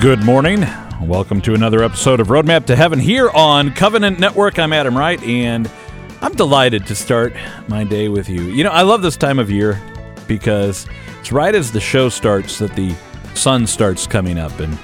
Good morning. Welcome to another episode of Roadmap to Heaven here on Covenant Network. I'm Adam Wright, and I'm delighted to start my day with you. You know, I love this time of year because it's right as the show starts that the sun starts coming up. And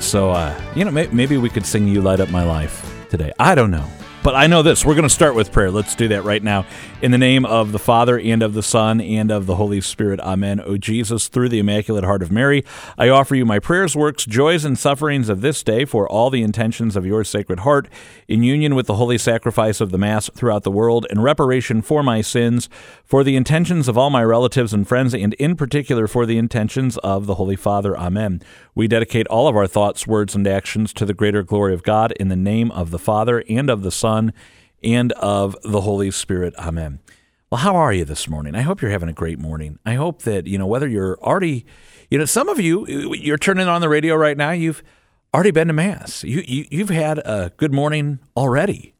so, uh, you know, may- maybe we could sing You Light Up My Life today. I don't know. But I know this. We're going to start with prayer. Let's do that right now. In the name of the Father, and of the Son, and of the Holy Spirit. Amen. O Jesus, through the Immaculate Heart of Mary, I offer you my prayers, works, joys, and sufferings of this day for all the intentions of your Sacred Heart, in union with the holy sacrifice of the Mass throughout the world, in reparation for my sins, for the intentions of all my relatives and friends, and in particular for the intentions of the Holy Father. Amen. We dedicate all of our thoughts, words, and actions to the greater glory of God in the name of the Father, and of the Son, and of the Holy Spirit. Amen. Well, how are you this morning? I hope you're having a great morning. I hope that, you know, whether you're already, you know, some of you, you're turning on the radio right now, you've already been to Mass. You, you, you've had a good morning already.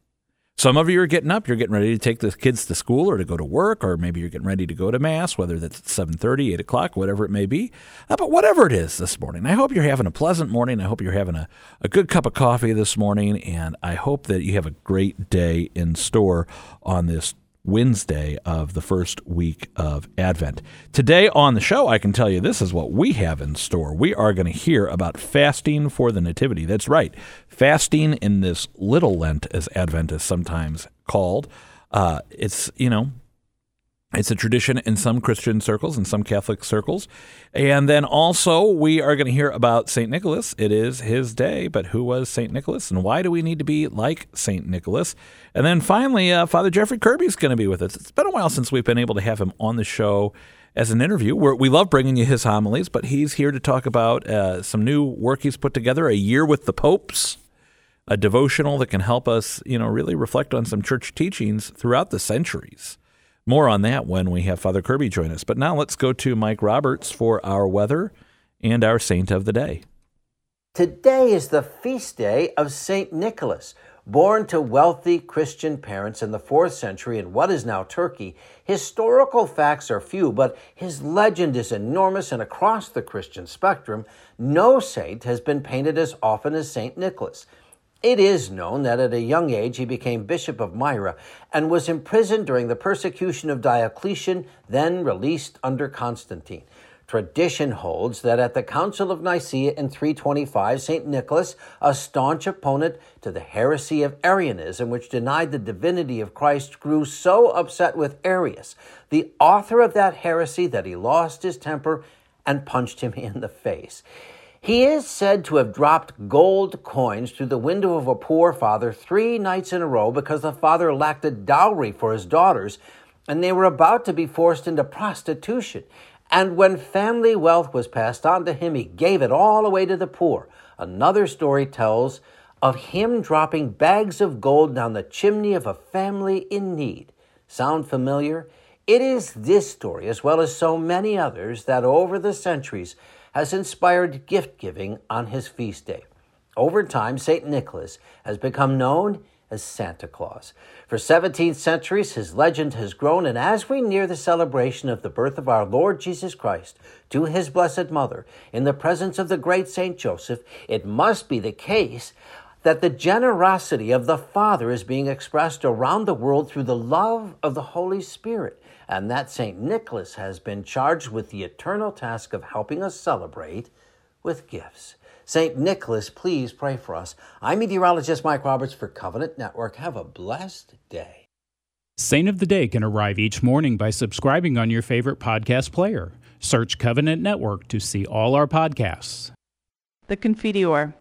Some of you are getting up, you're getting ready to take the kids to school or to go to work, or maybe you're getting ready to go to Mass, whether that's 7.30, 8 o'clock, whatever it may be. Uh, but whatever it is this morning, I hope you're having a pleasant morning. I hope you're having a, a good cup of coffee this morning, and I hope that you have a great day in store on this Wednesday of the first week of Advent. Today on the show, I can tell you this is what we have in store. We are going to hear about fasting for the Nativity. That's right, fasting in this little Lent, as Advent is sometimes called. Uh, it's, you know, it's a tradition in some Christian circles and some Catholic circles. And then also, we are going to hear about St. Nicholas. It is his day, but who was St. Nicholas and why do we need to be like St. Nicholas? And then finally, uh, Father Jeffrey Kirby is going to be with us. It's been a while since we've been able to have him on the show as an interview. We're, we love bringing you his homilies, but he's here to talk about uh, some new work he's put together, A Year with the Popes a devotional that can help us, you know, really reflect on some church teachings throughout the centuries. More on that when we have Father Kirby join us. But now let's go to Mike Roberts for our weather and our saint of the day. Today is the feast day of St. Nicholas. Born to wealthy Christian parents in the 4th century in what is now Turkey, historical facts are few, but his legend is enormous and across the Christian spectrum, no saint has been painted as often as St. Nicholas. It is known that at a young age he became Bishop of Myra and was imprisoned during the persecution of Diocletian, then released under Constantine. Tradition holds that at the Council of Nicaea in 325, St. Nicholas, a staunch opponent to the heresy of Arianism, which denied the divinity of Christ, grew so upset with Arius, the author of that heresy, that he lost his temper and punched him in the face. He is said to have dropped gold coins through the window of a poor father three nights in a row because the father lacked a dowry for his daughters and they were about to be forced into prostitution. And when family wealth was passed on to him, he gave it all away to the poor. Another story tells of him dropping bags of gold down the chimney of a family in need. Sound familiar? It is this story, as well as so many others, that over the centuries has inspired gift giving on his feast day. Over time, St. Nicholas has become known as Santa Claus. For 17 centuries, his legend has grown, and as we near the celebration of the birth of our Lord Jesus Christ to his Blessed Mother in the presence of the great St. Joseph, it must be the case that the generosity of the Father is being expressed around the world through the love of the Holy Spirit and that St. Nicholas has been charged with the eternal task of helping us celebrate with gifts. St. Nicholas, please pray for us. I'm meteorologist Mike Roberts for Covenant Network. Have a blessed day. Saint of the Day can arrive each morning by subscribing on your favorite podcast player. Search Covenant Network to see all our podcasts. The Confiteor.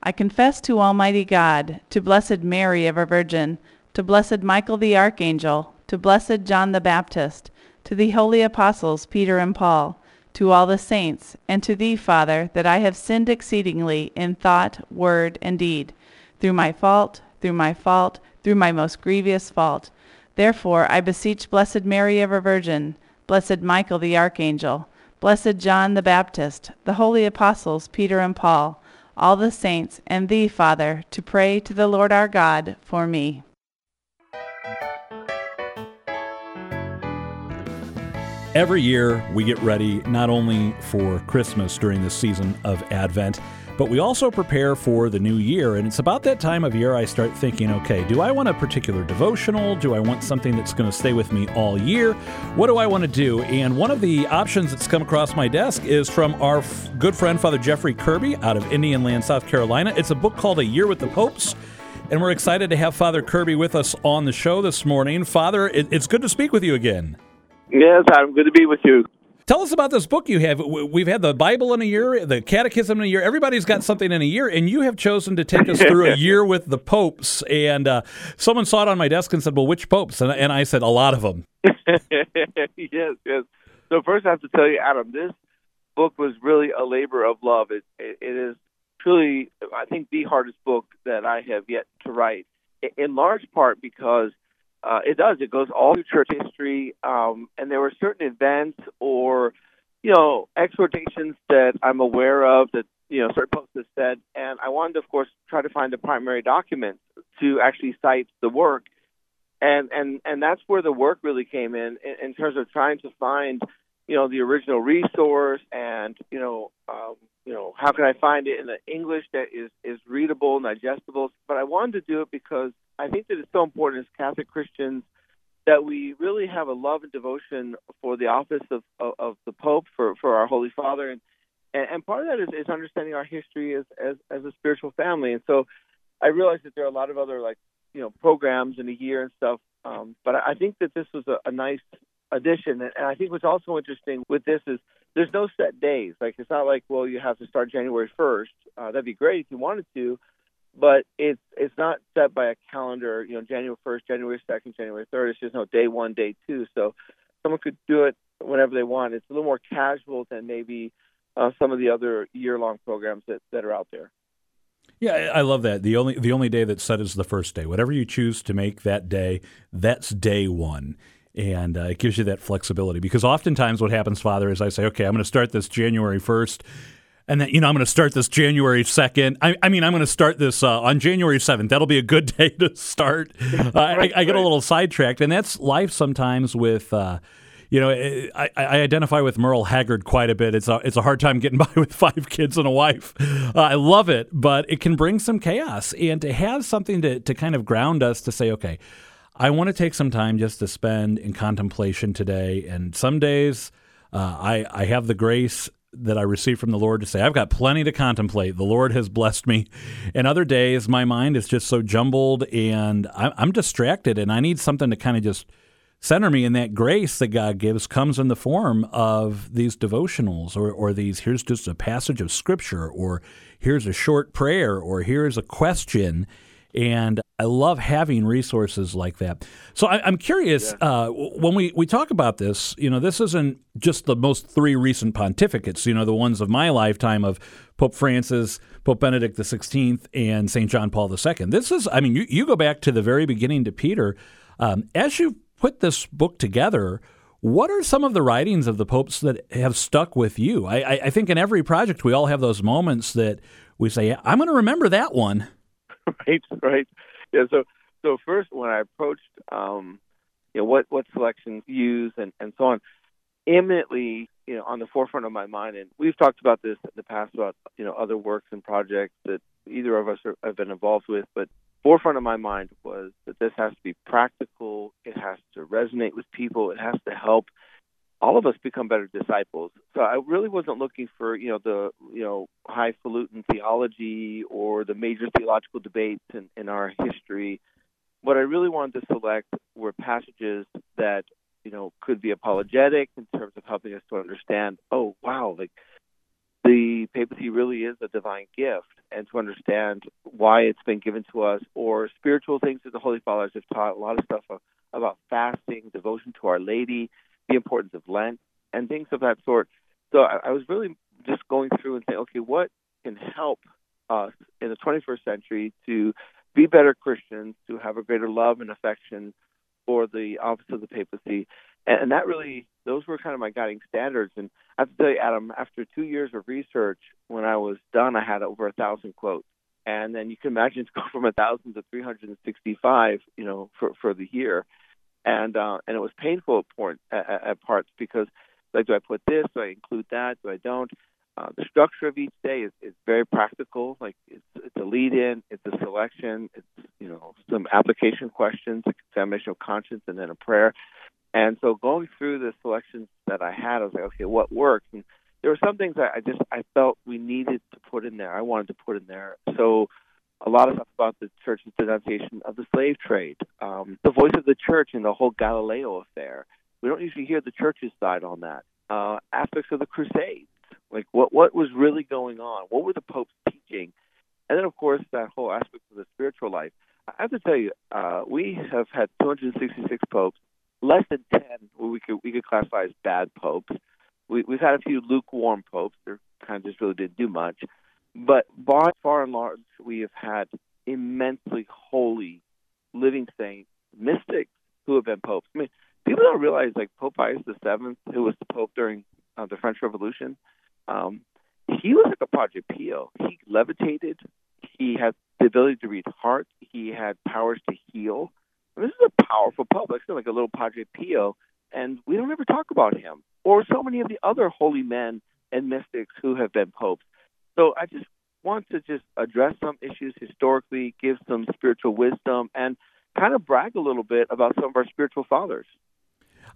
I confess to Almighty God, to Blessed Mary, ever Virgin, to Blessed Michael the Archangel, to blessed John the Baptist, to the holy apostles Peter and Paul, to all the saints, and to thee, Father, that I have sinned exceedingly in thought, word, and deed, through my fault, through my fault, through my most grievous fault. Therefore I beseech Blessed Mary ever Virgin, blessed Michael the Archangel, blessed John the Baptist, the holy apostles Peter and Paul, all the saints, and thee, Father, to pray to the Lord our God for me. Every year, we get ready not only for Christmas during the season of Advent, but we also prepare for the new year. And it's about that time of year I start thinking, okay, do I want a particular devotional? Do I want something that's going to stay with me all year? What do I want to do? And one of the options that's come across my desk is from our f- good friend, Father Jeffrey Kirby out of Indian Land, South Carolina. It's a book called A Year with the Popes. And we're excited to have Father Kirby with us on the show this morning. Father, it's good to speak with you again. Yes, I'm good to be with you. Tell us about this book you have. We've had the Bible in a year, the Catechism in a year. Everybody's got something in a year, and you have chosen to take us through a year with the popes. And uh, someone saw it on my desk and said, "Well, which popes?" And, and I said, "A lot of them." yes, yes. So first, I have to tell you, Adam, this book was really a labor of love. It, it, it is truly, I think, the hardest book that I have yet to write, in large part because uh, it does. It goes all through church history, um, and there were certain events or, you know, exhortations that I'm aware of that you know certain posts have said, and I wanted to, of course, try to find the primary document to actually cite the work, and and and that's where the work really came in, in, in terms of trying to find, you know, the original resource and you know. Um, you know, how can I find it in the English that is is readable and digestible? But I wanted to do it because I think that it's so important as Catholic Christians that we really have a love and devotion for the office of of, of the Pope for for our Holy Father, and and, and part of that is, is understanding our history as, as as a spiritual family. And so I realize that there are a lot of other like you know programs in a year and stuff, um, but I think that this was a, a nice addition. And I think what's also interesting with this is there's no set days. Like it's not like well you have to start January 1st. Uh, that'd be great if you wanted to, but it's it's not set by a calendar. You know, January 1st, January 2nd, January 3rd. It's just no day one, day two. So someone could do it whenever they want. It's a little more casual than maybe uh, some of the other year-long programs that, that are out there. Yeah, I love that. The only the only day that's set is the first day. Whatever you choose to make that day, that's day one and uh, it gives you that flexibility because oftentimes what happens father is i say okay i'm going to start this january 1st and then you know i'm going to start this january 2nd i, I mean i'm going to start this uh, on january 7th that'll be a good day to start uh, right, I, I, get right. a little sidetracked and that's life sometimes with uh, you know, I, I, identify with Merle Haggard quite a bit. It's a it's a hard time getting by with five kids and a wife. Uh, I love it, but it can bring some chaos. And to have something to to kind of ground us to say, okay, I want to take some time just to spend in contemplation today. And some days uh, I, I have the grace that I receive from the Lord to say, I've got plenty to contemplate. The Lord has blessed me. And other days, my mind is just so jumbled and I'm distracted, and I need something to kind of just center me. And that grace that God gives comes in the form of these devotionals or, or these here's just a passage of scripture, or here's a short prayer, or here's a question. And I love having resources like that. So I, am curious yeah. uh, when we, we talk about this, you know, this isn't just the most three recent pontificates, you know, the ones of my lifetime of Pope Francis, Pope Benedict XVI, and St. John Paul II. This is, I mean, you, you go back to the very beginning to Peter. Um, as you put this book together, what are some of the writings of the popes that have stuck with you? I, I, I think in every project we all have those moments that we say, I'm going to remember that one. right, right. Yeah. So, so first, when I approached, um, you know, what what selections use and and so on, imminently, you know, on the forefront of my mind, and we've talked about this in the past about you know other works and projects that either of us are, have been involved with, but forefront of my mind was that this has to be practical. It has to resonate with people. It has to help all of us become better disciples. So I really wasn't looking for you know the you know highfalutin theology or the major theological debates in, in our history. What I really wanted to select were passages that you know could be apologetic in terms of helping us to understand. Oh wow, like the papacy really is a divine gift, and to understand why it's been given to us, or spiritual things that the Holy Fathers have taught. A lot of stuff about fasting, devotion to Our Lady the importance of Lent, and things of that sort. So I, I was really just going through and saying, okay, what can help us in the 21st century to be better Christians, to have a greater love and affection for the office of the papacy. And, and that really, those were kind of my guiding standards. And I have to tell you, Adam, after two years of research, when I was done, I had over a thousand quotes. And then you can imagine to go from a thousand to 365, you know, for, for the year and uh, and it was painful at, point, at, at parts because like do I put this? Do I include that? Do I don't? Uh, the structure of each day is, is very practical. Like it's, it's a lead-in, it's a selection, it's you know some application questions, examination of conscience, and then a prayer. And so going through the selections that I had, I was like, okay, what works? And there were some things that I just I felt we needed to put in there. I wanted to put in there. So a lot of stuff about the church's denunciation of the slave trade, um, the voice of the church in the whole Galileo affair. We don't usually hear the church's side on that. Uh, aspects of the Crusades, like what what was really going on, what were the popes teaching, and then of course that whole aspect of the spiritual life. I have to tell you, uh, we have had 266 popes, less than 10 we could we could classify as bad popes. We, we've had a few lukewarm popes; they're kind of just really didn't do much. But by far and large, we have had immensely holy, living saints, mystics who have been popes. I mean, people don't realize like Pope Pius VII, who was the pope during uh, the French Revolution, um, he was like a Padre Pio. He levitated. He had the ability to read hearts. He had powers to heal. Mean, this is a powerful pope. Like, like a little Padre Pio, and we don't ever talk about him or so many of the other holy men and mystics who have been popes. So I just want to just address some issues historically, give some spiritual wisdom, and kind of brag a little bit about some of our spiritual fathers.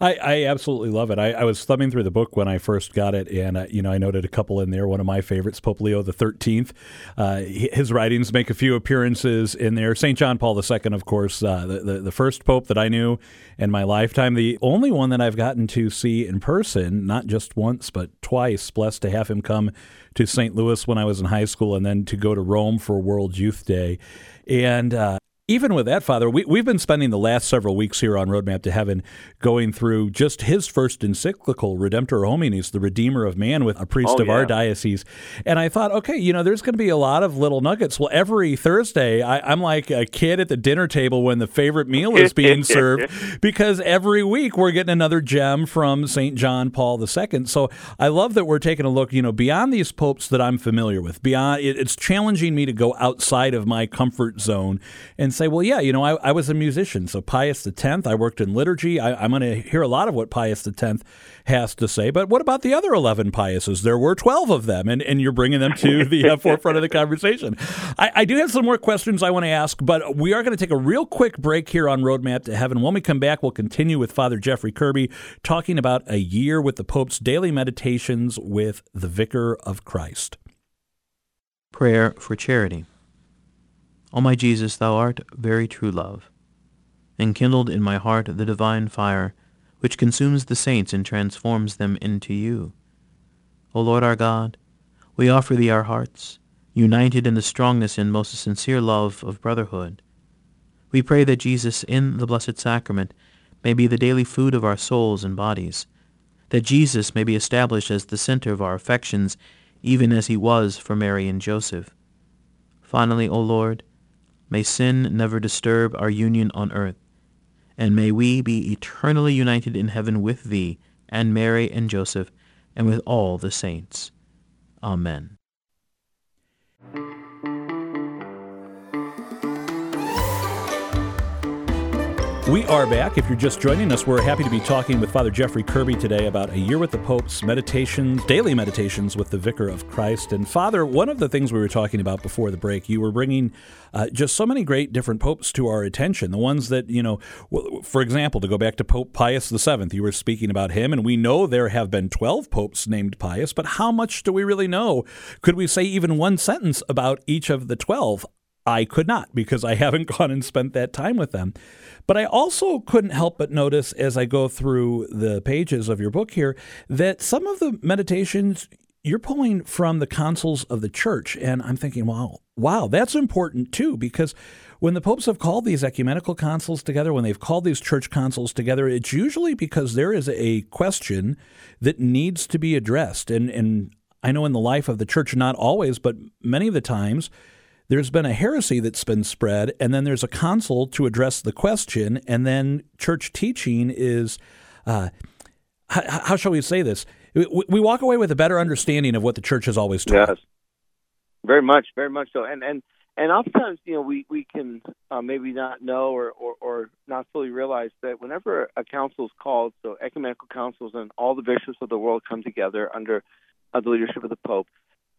I, I absolutely love it. I, I, was thumbing through the book when I first got it, and uh, you know I noted a couple in there. One of my favorites, Pope Leo the Thirteenth. Uh, his writings make a few appearances in there. Saint John Paul II, of course, uh, the, the, the first pope that I knew in my lifetime. The only one that I've gotten to see in person, not just once but twice. Blessed to have him come to St. Louis when I was in high school, and then to go to Rome for World Youth Day. And uh, even with that, Father, we, we've been spending the last several weeks here on Roadmap to Heaven going through just his first encyclical, Redemptor Hominis, the Redeemer of Man, with a priest oh, of yeah. our diocese. And I thought, okay, you know, there's going to be a lot of little nuggets. Well, every Thursday, I, am like a kid at the dinner table when the favorite meal is being served because every week we're getting another gem from St. John Paul II. So I love that we're taking a look, you know, beyond these popes that I'm familiar with, beyond it, it's challenging me to go outside of my comfort zone and say, well, yeah, you know, I, I was a musician. So Pius X, I worked in liturgy. I, am going to hear a lot of what Pius X has to say. But what about the other 11 Piuses? There were 12 of them, and, and you're bringing them to the uh, forefront of the conversation. I, I do have some more questions I want to ask, but we are going to take a real quick break here on Roadmap to Heaven. When we come back, we'll continue with Father Jeffrey Kirby talking about a year with the Pope's daily meditations with the Vicar of Christ. Prayer for Charity. O my Jesus, thou art very true love. Enkindled in my heart the divine fire, which consumes the saints and transforms them into you. O Lord our God, we offer thee our hearts, united in the strongness and most sincere love of brotherhood. We pray that Jesus in the Blessed Sacrament may be the daily food of our souls and bodies, that Jesus may be established as the center of our affections, even as he was for Mary and Joseph. Finally, O Lord, May sin never disturb our union on earth, and may we be eternally united in heaven with Thee, and Mary and Joseph, and with all the saints. Amen. We are back. If you're just joining us, we're happy to be talking with Father Jeffrey Kirby today about a year with the Pope's meditations, daily meditations with the Vicar of Christ. And Father, one of the things we were talking about before the break, you were bringing uh, just so many great different popes to our attention. The ones that, you know, for example, to go back to Pope Pius VII, you were speaking about him, and we know there have been 12 popes named Pius, but how much do we really know? Could we say even one sentence about each of the 12? I could not because I haven't gone and spent that time with them. But I also couldn't help but notice as I go through the pages of your book here that some of the meditations you're pulling from the councils of the church. And I'm thinking, wow, wow, that's important too, because when the popes have called these ecumenical councils together, when they've called these church councils together, it's usually because there is a question that needs to be addressed. And, and I know in the life of the church, not always, but many of the times, there's been a heresy that's been spread, and then there's a council to address the question, and then church teaching is, uh, how, how, shall we say this? We, we, walk away with a better understanding of what the church has always taught. Yes, very much, very much so, and and and oftentimes, you know, we we can uh, maybe not know or, or or not fully realize that whenever a council is called, so ecumenical councils and all the bishops of the world come together under of the leadership of the Pope.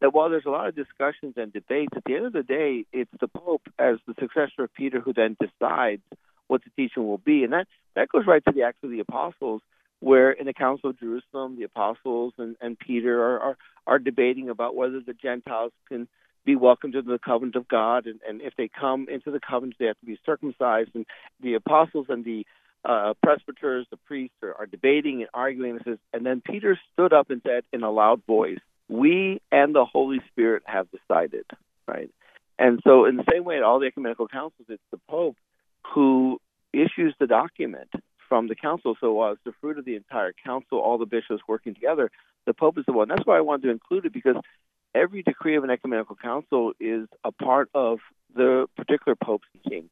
That while there's a lot of discussions and debates, at the end of the day, it's the Pope as the successor of Peter who then decides what the teaching will be, and that that goes right to the Acts of the Apostles, where in the Council of Jerusalem, the apostles and, and Peter are, are are debating about whether the Gentiles can be welcomed into the covenant of God, and, and if they come into the covenant, they have to be circumcised. And the apostles and the uh, presbyters, the priests, are, are debating and arguing. And, says, and then Peter stood up and said in a loud voice, "We and the Holy Spirit have decided." Right. And so, in the same way, at all the ecumenical councils, it's the Pope who issues the document from the council. So, uh, it's the fruit of the entire council, all the bishops working together. The Pope is the one. That's why I wanted to include it because every decree of an ecumenical council is a part of the particular Pope's teaching.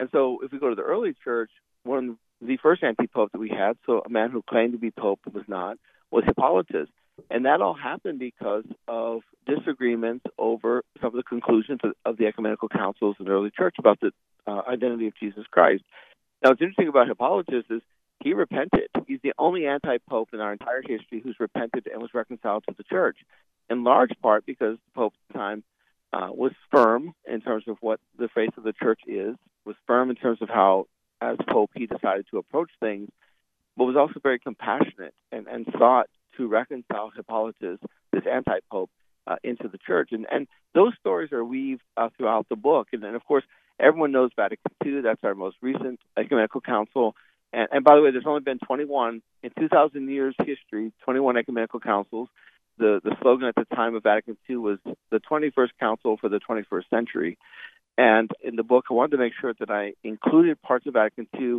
And so, if we go to the early church, one of the first anti-pope that we had, so a man who claimed to be pope but was not, was Hippolytus. And that all happened because of disagreements over some of the conclusions of, of the ecumenical councils in the early church about the uh, identity of Jesus Christ. Now, what's interesting about Hippolytus is he repented. He's the only anti-pope in our entire history who's repented and was reconciled to the church, in large part because the pope at the time uh, was firm in terms of what the faith of the church is, was firm in terms of how as Pope, he decided to approach things, but was also very compassionate and, and sought to reconcile Hippolytus, this anti Pope, uh, into the church. And, and those stories are weaved uh, throughout the book. And then, of course, everyone knows Vatican II. That's our most recent ecumenical council. And, and by the way, there's only been 21 in 2,000 years history, 21 ecumenical councils. The, the slogan at the time of Vatican II was the 21st Council for the 21st Century. And in the book, I wanted to make sure that I included parts of Vatican II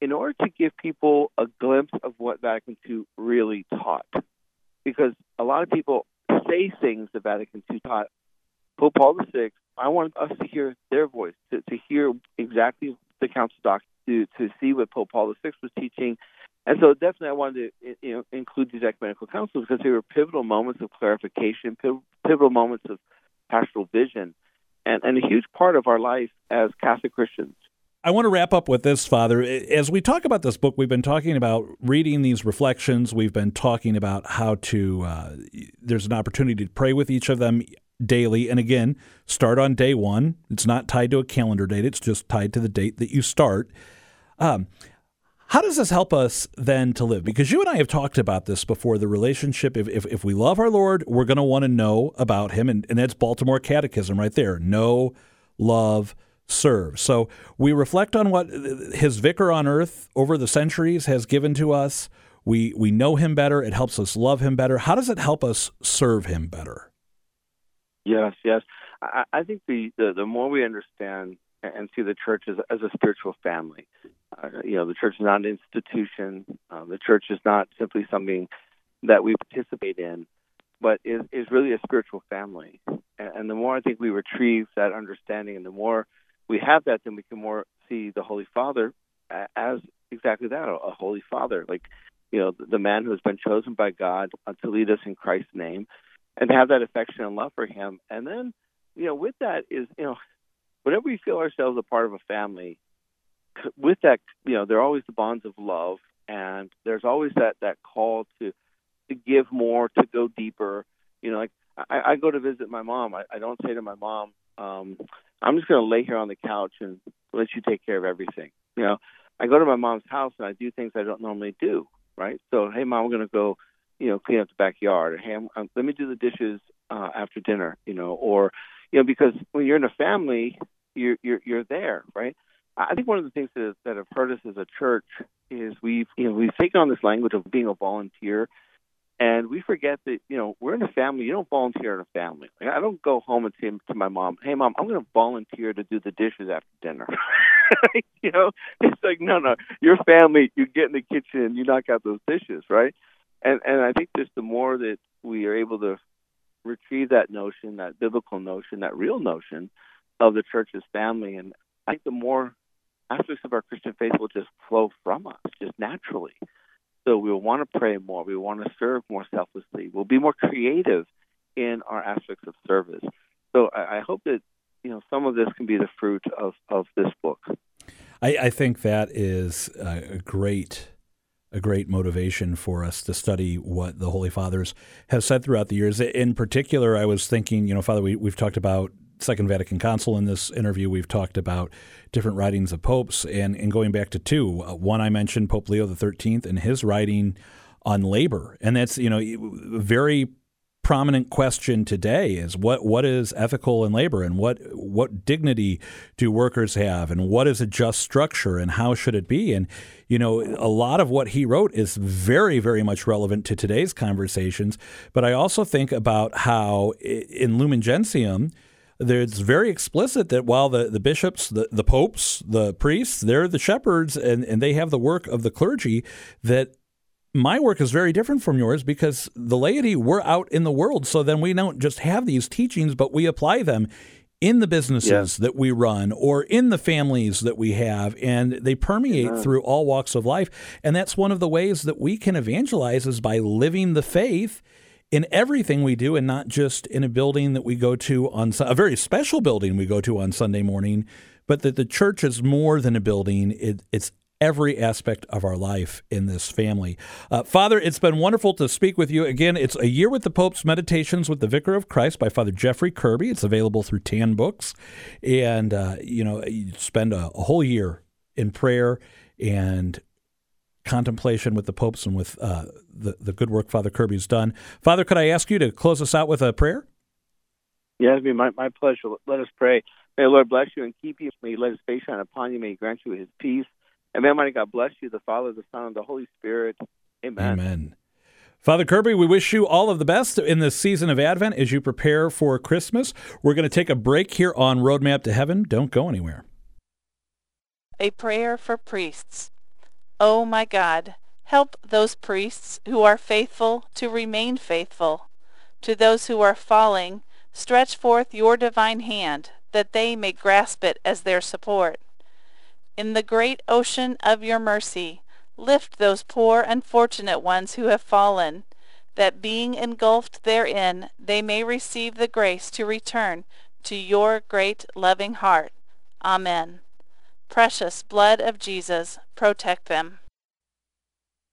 in order to give people a glimpse of what Vatican II really taught. Because a lot of people say things that Vatican II taught. Pope Paul VI, I want us to hear their voice, to, to hear exactly the council doc, to, to see what Pope Paul VI was teaching. And so definitely I wanted to you know, include these ecumenical councils because they were pivotal moments of clarification, pivotal moments of pastoral vision and, and a huge part of our life as Catholic Christians. I want to wrap up with this, Father. As we talk about this book, we've been talking about reading these reflections. We've been talking about how to, uh, there's an opportunity to pray with each of them daily. And again, start on day one. It's not tied to a calendar date, it's just tied to the date that you start. Um, how does this help us then to live? Because you and I have talked about this before the relationship. If, if, if we love our Lord, we're going to want to know about him. And, and that's Baltimore Catechism right there know, love, serve. So we reflect on what his vicar on earth over the centuries has given to us. We, we know him better. It helps us love him better. How does it help us serve him better? Yes, yes. I, I think the, the, the more we understand and see the church as, as a spiritual family. Uh, you know, the church is not an institution. Uh, the church is not simply something that we participate in, but is, is really a spiritual family. And, and the more I think we retrieve that understanding, and the more we have that, then we can more see the Holy Father as exactly that, a, Holy Father, like you know, the, man who has been chosen by God to lead us in Christ's name, and have that affection and love for Him. And then, you know, with that is you know whenever we feel ourselves a part of a family, with that, you know, there are always the bonds of love, and there's always that that call to to give more, to go deeper. You know, like I, I go to visit my mom. I, I don't say to my mom, um, "I'm just going to lay here on the couch and let you take care of everything." You know, I go to my mom's house and I do things I don't normally do. Right? So, hey, mom, we're going to go, you know, clean up the backyard. Or, hey, I'm, I'm, let me do the dishes uh, after dinner. You know, or you know, because when you're in a family, you're you're you're there, right? I think one of the things that, that have hurt us as a church is we've you know we've taken on this language of being a volunteer, and we forget that you know we're in a family. You don't volunteer in a family. Like, I don't go home and say to my mom, "Hey, mom, I'm going to volunteer to do the dishes after dinner." you know, it's like no, no, your family. You get in the kitchen and you knock out those dishes, right? And and I think just the more that we are able to retrieve that notion, that biblical notion, that real notion, of the church's family. And I think the more aspects of our Christian faith will just flow from us, just naturally. So we'll want to pray more. We want to serve more selflessly. We'll be more creative in our aspects of service. So I, I hope that you know some of this can be the fruit of, of this book. I, I think that is a great a great motivation for us to study what the Holy Fathers have said throughout the years. In particular, I was thinking, you know, Father, we, we've talked about Second Vatican Council in this interview. We've talked about different writings of popes, and, and going back to two. Uh, one I mentioned, Pope Leo XIII, and his writing on labor, and that's you know very prominent question today is what what is ethical in labor and what what dignity do workers have and what is a just structure and how should it be and you know a lot of what he wrote is very very much relevant to today's conversations but I also think about how in Lumen Gentium it's very explicit that while the, the bishops, the, the popes, the priests, they're the shepherds and, and they have the work of the clergy, that my work is very different from yours because the laity, we're out in the world. So then we don't just have these teachings, but we apply them in the businesses that we run or in the families that we have and they permeate through all walks of life. And that's one of the ways that we can evangelize is by living the faith in everything we do and not just in a building that we go to on a very special building we go to on Sunday morning but that the church is more than a building it, it's every aspect of our life in this family. Uh, Father, it's been wonderful to speak with you. Again, it's A Year with the Pope's Meditations with the Vicar of Christ by Father Jeffrey Kirby. It's available through Tan Books. And, uh, you know, you spend a, a, whole year in prayer and contemplation with the popes and with uh, the, the good work Father Kirby's done. Father, could I ask you to close us out with a prayer? Yeah, it'd be my, my pleasure. Let us pray. May the Lord bless you and keep you. May he let his face shine upon you. May he grant you his peace and may Almighty God bless you, the Father, the Son, and the Holy Spirit. Amen. Amen. Father Kirby, we wish you all of the best in this season of Advent as you prepare for Christmas. We're going to take a break here on Roadmap to Heaven. Don't go anywhere. A prayer for priests. Oh my God, help those priests who are faithful to remain faithful. To those who are falling, stretch forth your divine hand that they may grasp it as their support. In the great ocean of your mercy, lift those poor unfortunate ones who have fallen, that being engulfed therein they may receive the grace to return to your great loving heart. Amen. Precious blood of Jesus, protect them.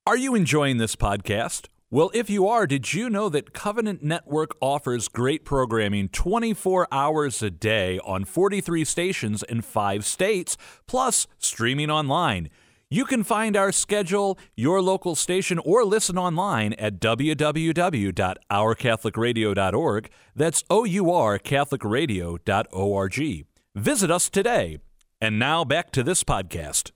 Are you enjoying this podcast? Well, if you are, did you know that Covenant Network offers great programming 24 hours a day on 43 stations in five states, plus streaming online? You can find our schedule, your local station, or listen online at www.ourcatholicradio.org. That's O U R CatholicRadio.org. Visit us today. And now back to this podcast.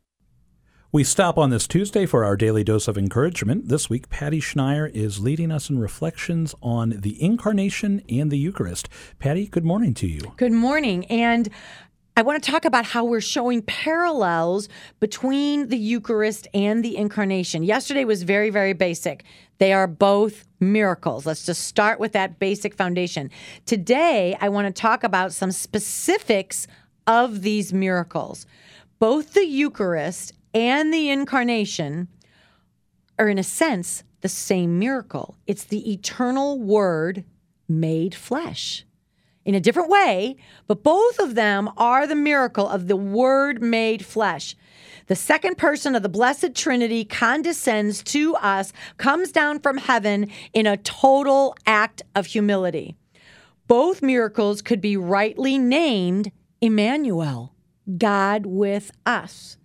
We stop on this Tuesday for our daily dose of encouragement. This week, Patty Schneier is leading us in reflections on the Incarnation and the Eucharist. Patty, good morning to you. Good morning. And I want to talk about how we're showing parallels between the Eucharist and the Incarnation. Yesterday was very, very basic. They are both miracles. Let's just start with that basic foundation. Today, I want to talk about some specifics of these miracles. Both the Eucharist and the incarnation are, in a sense, the same miracle. It's the eternal word made flesh in a different way, but both of them are the miracle of the word made flesh. The second person of the Blessed Trinity condescends to us, comes down from heaven in a total act of humility. Both miracles could be rightly named Emmanuel, God with us.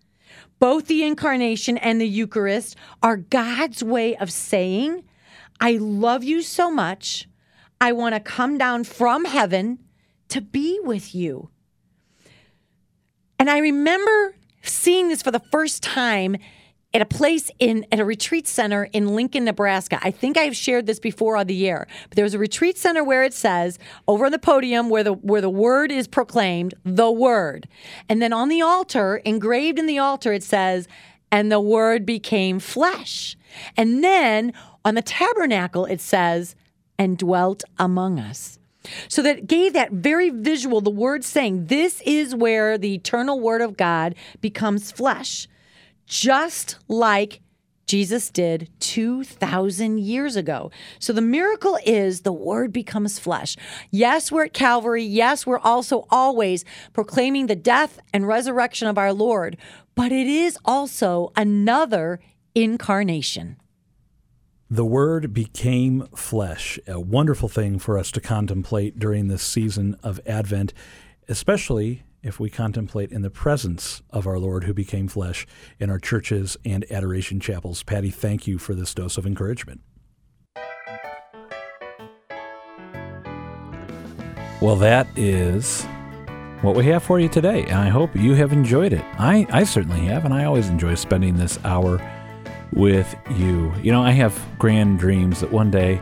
Both the incarnation and the Eucharist are God's way of saying, I love you so much. I want to come down from heaven to be with you. And I remember seeing this for the first time at a place in at a retreat center in Lincoln, Nebraska. I think I've shared this before on the air. But there's a retreat center where it says over on the podium where the where the word is proclaimed, the word. And then on the altar, engraved in the altar it says, and the word became flesh. And then on the tabernacle it says, and dwelt among us. So that gave that very visual, the word saying, This is where the eternal word of God becomes flesh just like Jesus did 2,000 years ago. So the miracle is the word becomes flesh. Yes, we're at Calvary. Yes, we're also always proclaiming the death and resurrection of our Lord. But it is also another incarnation. The Word became flesh, a wonderful thing for us to contemplate during this season of Advent, especially if we contemplate in the presence of our Lord who became flesh in our churches and adoration chapels. Patty, thank you for this dose of encouragement. Well, that is what we have for you today, and I hope you have enjoyed it. I, I certainly have, and I always enjoy spending this hour with you. You know, I have grand dreams that one day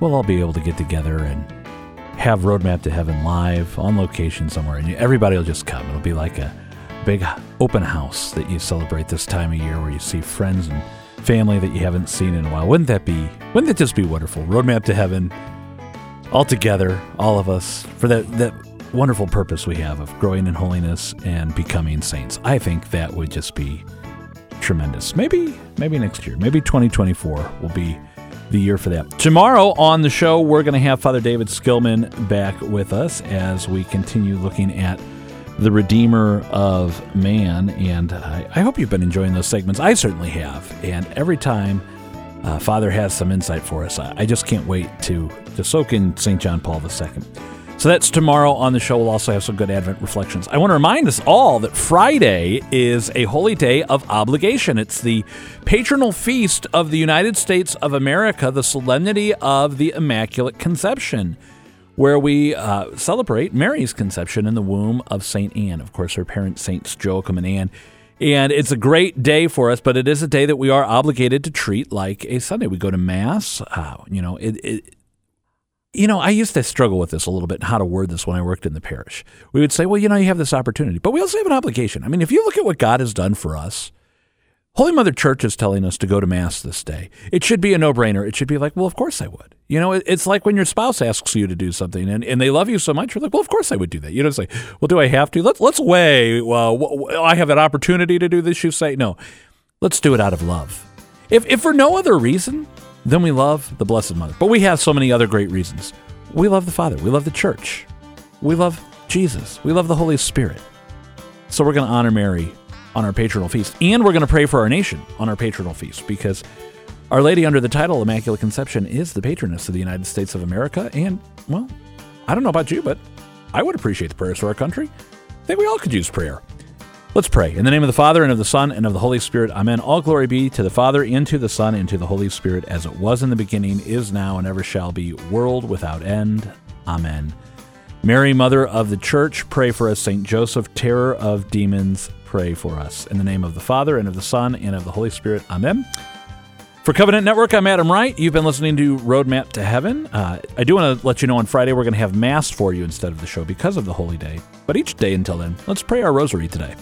we'll all be able to get together and have Roadmap to Heaven live on location somewhere, and everybody will just come. It'll be like a big uh, open house that you celebrate this time of year where you see friends and family that you haven't seen in a while. Wouldn't that be, wouldn't that just be wonderful? Roadmap to Heaven, all together, all of us, for that, that wonderful purpose we have of growing in holiness and becoming saints. I think that would just be tremendous. Maybe, maybe next year, maybe 2024 will be the year for that. Tomorrow on the show, we're going to have Father David Skillman back with us as we continue looking at the Redeemer of Man. And I, I hope you've been enjoying those segments. I certainly have. And every time uh, Father has some insight for us, I, I just can't wait to, to soak in St. John Paul II. So that's tomorrow on the show. We'll also have some good Advent reflections. I want to remind us all that Friday is a holy day of obligation. It's the patronal feast of the United States of America, the Solemnity of the Immaculate Conception, where we uh, celebrate Mary's conception in the womb of St. Anne. Of course, her parents, Saints Joachim and Anne. And it's a great day for us, but it is a day that we are obligated to treat like a Sunday. We go to Mass. Uh, you know, it, it you know, I used to struggle with this a little bit, how to word this when I worked in the parish. We would say, well, you know, you have this opportunity, but we also have an obligation. I mean, if you look at what God has done for us, Holy Mother Church is telling us to go to Mass this day. It should be a no brainer. It should be like, well, of course I would. You know, it's like when your spouse asks you to do something and, and they love you so much, you're like, well, of course I would do that. You don't say, well, do I have to? Let's, let's weigh, well, I have an opportunity to do this. You say, no, let's do it out of love. If, if for no other reason, then we love the Blessed Mother. But we have so many other great reasons. We love the Father. We love the church. We love Jesus. We love the Holy Spirit. So we're going to honor Mary on our patronal feast. And we're going to pray for our nation on our patronal feast because Our Lady, under the title Immaculate Conception, is the patroness of the United States of America. And, well, I don't know about you, but I would appreciate the prayers for our country. I think we all could use prayer. Let's pray. In the name of the Father, and of the Son, and of the Holy Spirit. Amen. All glory be to the Father, and to the Son, and to the Holy Spirit, as it was in the beginning, is now, and ever shall be, world without end. Amen. Mary, Mother of the Church, pray for us. Saint Joseph, terror of demons, pray for us. In the name of the Father, and of the Son, and of the Holy Spirit. Amen. For Covenant Network, I'm Adam Wright. You've been listening to Roadmap to Heaven. Uh, I do want to let you know on Friday we're going to have Mass for you instead of the show because of the Holy Day. But each day until then, let's pray our rosary today.